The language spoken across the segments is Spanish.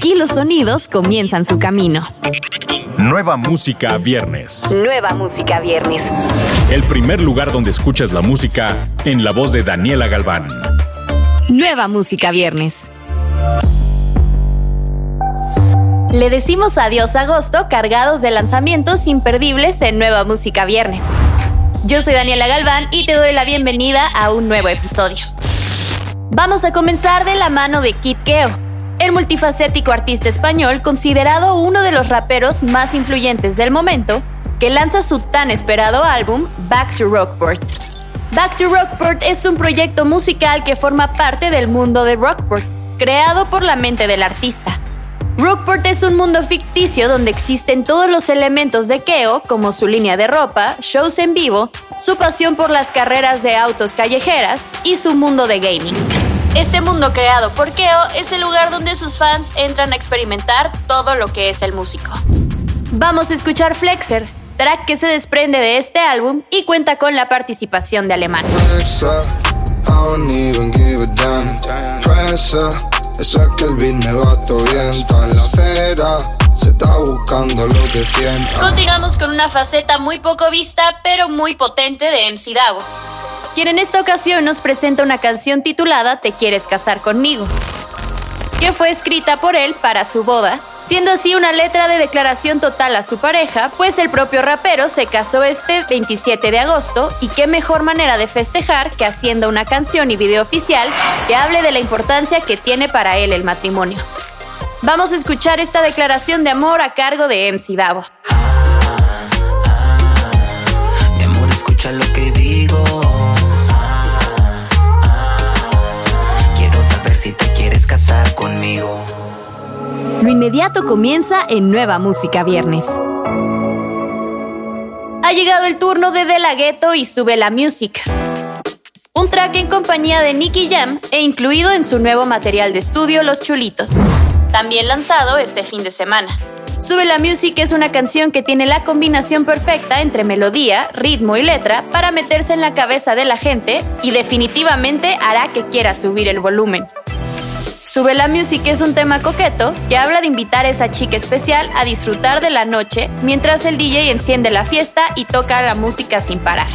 Aquí los sonidos comienzan su camino. Nueva música viernes. Nueva música viernes. El primer lugar donde escuchas la música en la voz de Daniela Galván. Nueva música viernes. Le decimos adiós a agosto cargados de lanzamientos imperdibles en Nueva Música Viernes. Yo soy Daniela Galván y te doy la bienvenida a un nuevo episodio. Vamos a comenzar de la mano de Kid Keo, el multifacético artista español considerado uno de los raperos más influyentes del momento, que lanza su tan esperado álbum Back to Rockport. Back to Rockport es un proyecto musical que forma parte del mundo de Rockport, creado por la mente del artista. Rockport es un mundo ficticio donde existen todos los elementos de Keo, como su línea de ropa, shows en vivo, su pasión por las carreras de autos callejeras y su mundo de gaming. Este mundo creado por Keo es el lugar donde sus fans entran a experimentar todo lo que es el músico. Vamos a escuchar Flexer, track que se desprende de este álbum y cuenta con la participación de Alemán. Esa que el vine vato bien, está en la acera. Se está buscando lo que sienta. Continuamos con una faceta muy poco vista, pero muy potente de MC Davo, quien en esta ocasión nos presenta una canción titulada Te quieres casar conmigo, que fue escrita por él para su boda siendo así una letra de declaración total a su pareja, pues el propio rapero se casó este 27 de agosto y qué mejor manera de festejar que haciendo una canción y video oficial que hable de la importancia que tiene para él el matrimonio. Vamos a escuchar esta declaración de amor a cargo de MC Davo. Mi amor, escucha lo que inmediato comienza en Nueva Música Viernes. Ha llegado el turno de De La Ghetto y Sube la Music. Un track en compañía de Nicky Jam e incluido en su nuevo material de estudio Los Chulitos. También lanzado este fin de semana. Sube la Music es una canción que tiene la combinación perfecta entre melodía, ritmo y letra para meterse en la cabeza de la gente y definitivamente hará que quiera subir el volumen. Sube la Music es un tema coqueto que habla de invitar a esa chica especial a disfrutar de la noche mientras el DJ enciende la fiesta y toca la música sin parar.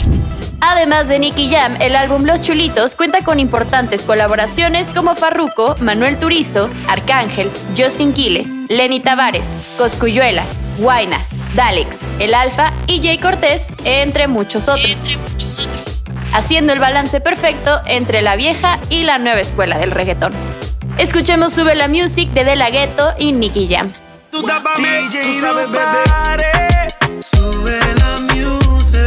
Además de Nicky Jam, el álbum Los Chulitos cuenta con importantes colaboraciones como Farruko, Manuel Turizo, Arcángel, Justin Quiles, Lenny Tavares, Coscuyuela, Guaina, Dalex, El Alfa y Jay Cortés, entre muchos otros. Entre muchos otros. Haciendo el balance perfecto entre la vieja y la nueva escuela del reggaetón. Escuchemos Sube la Music de De La Ghetto y Nicky Jam. Tú DJ, sabes, Sube la music,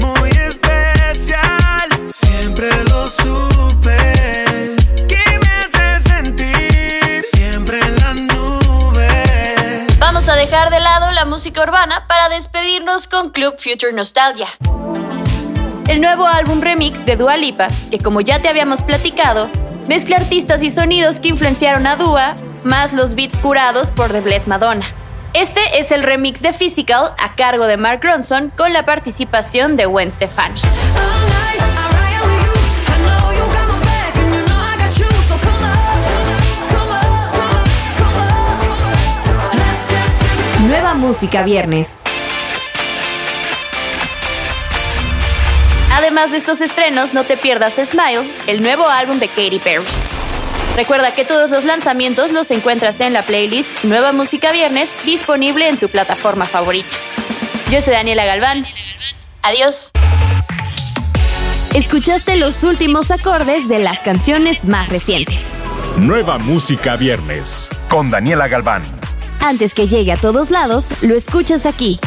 muy especial, siempre lo supe. ¿Qué me hace sentir? Siempre en la nube. Vamos a dejar de lado la música urbana para despedirnos con Club Future Nostalgia. El nuevo álbum remix de Dua Lipa, que como ya te habíamos platicado, Mezcla artistas y sonidos que influenciaron a Dua, más los beats curados por The Bless Madonna. Este es el remix de Physical a cargo de Mark Ronson con la participación de Gwen Stefani. Nueva música viernes. Además de estos estrenos, no te pierdas Smile, el nuevo álbum de Katy Perry. Recuerda que todos los lanzamientos los encuentras en la playlist Nueva Música Viernes, disponible en tu plataforma favorita. Yo soy Daniela Galván. Adiós. Escuchaste los últimos acordes de las canciones más recientes. Nueva Música Viernes, con Daniela Galván. Antes que llegue a todos lados, lo escuchas aquí.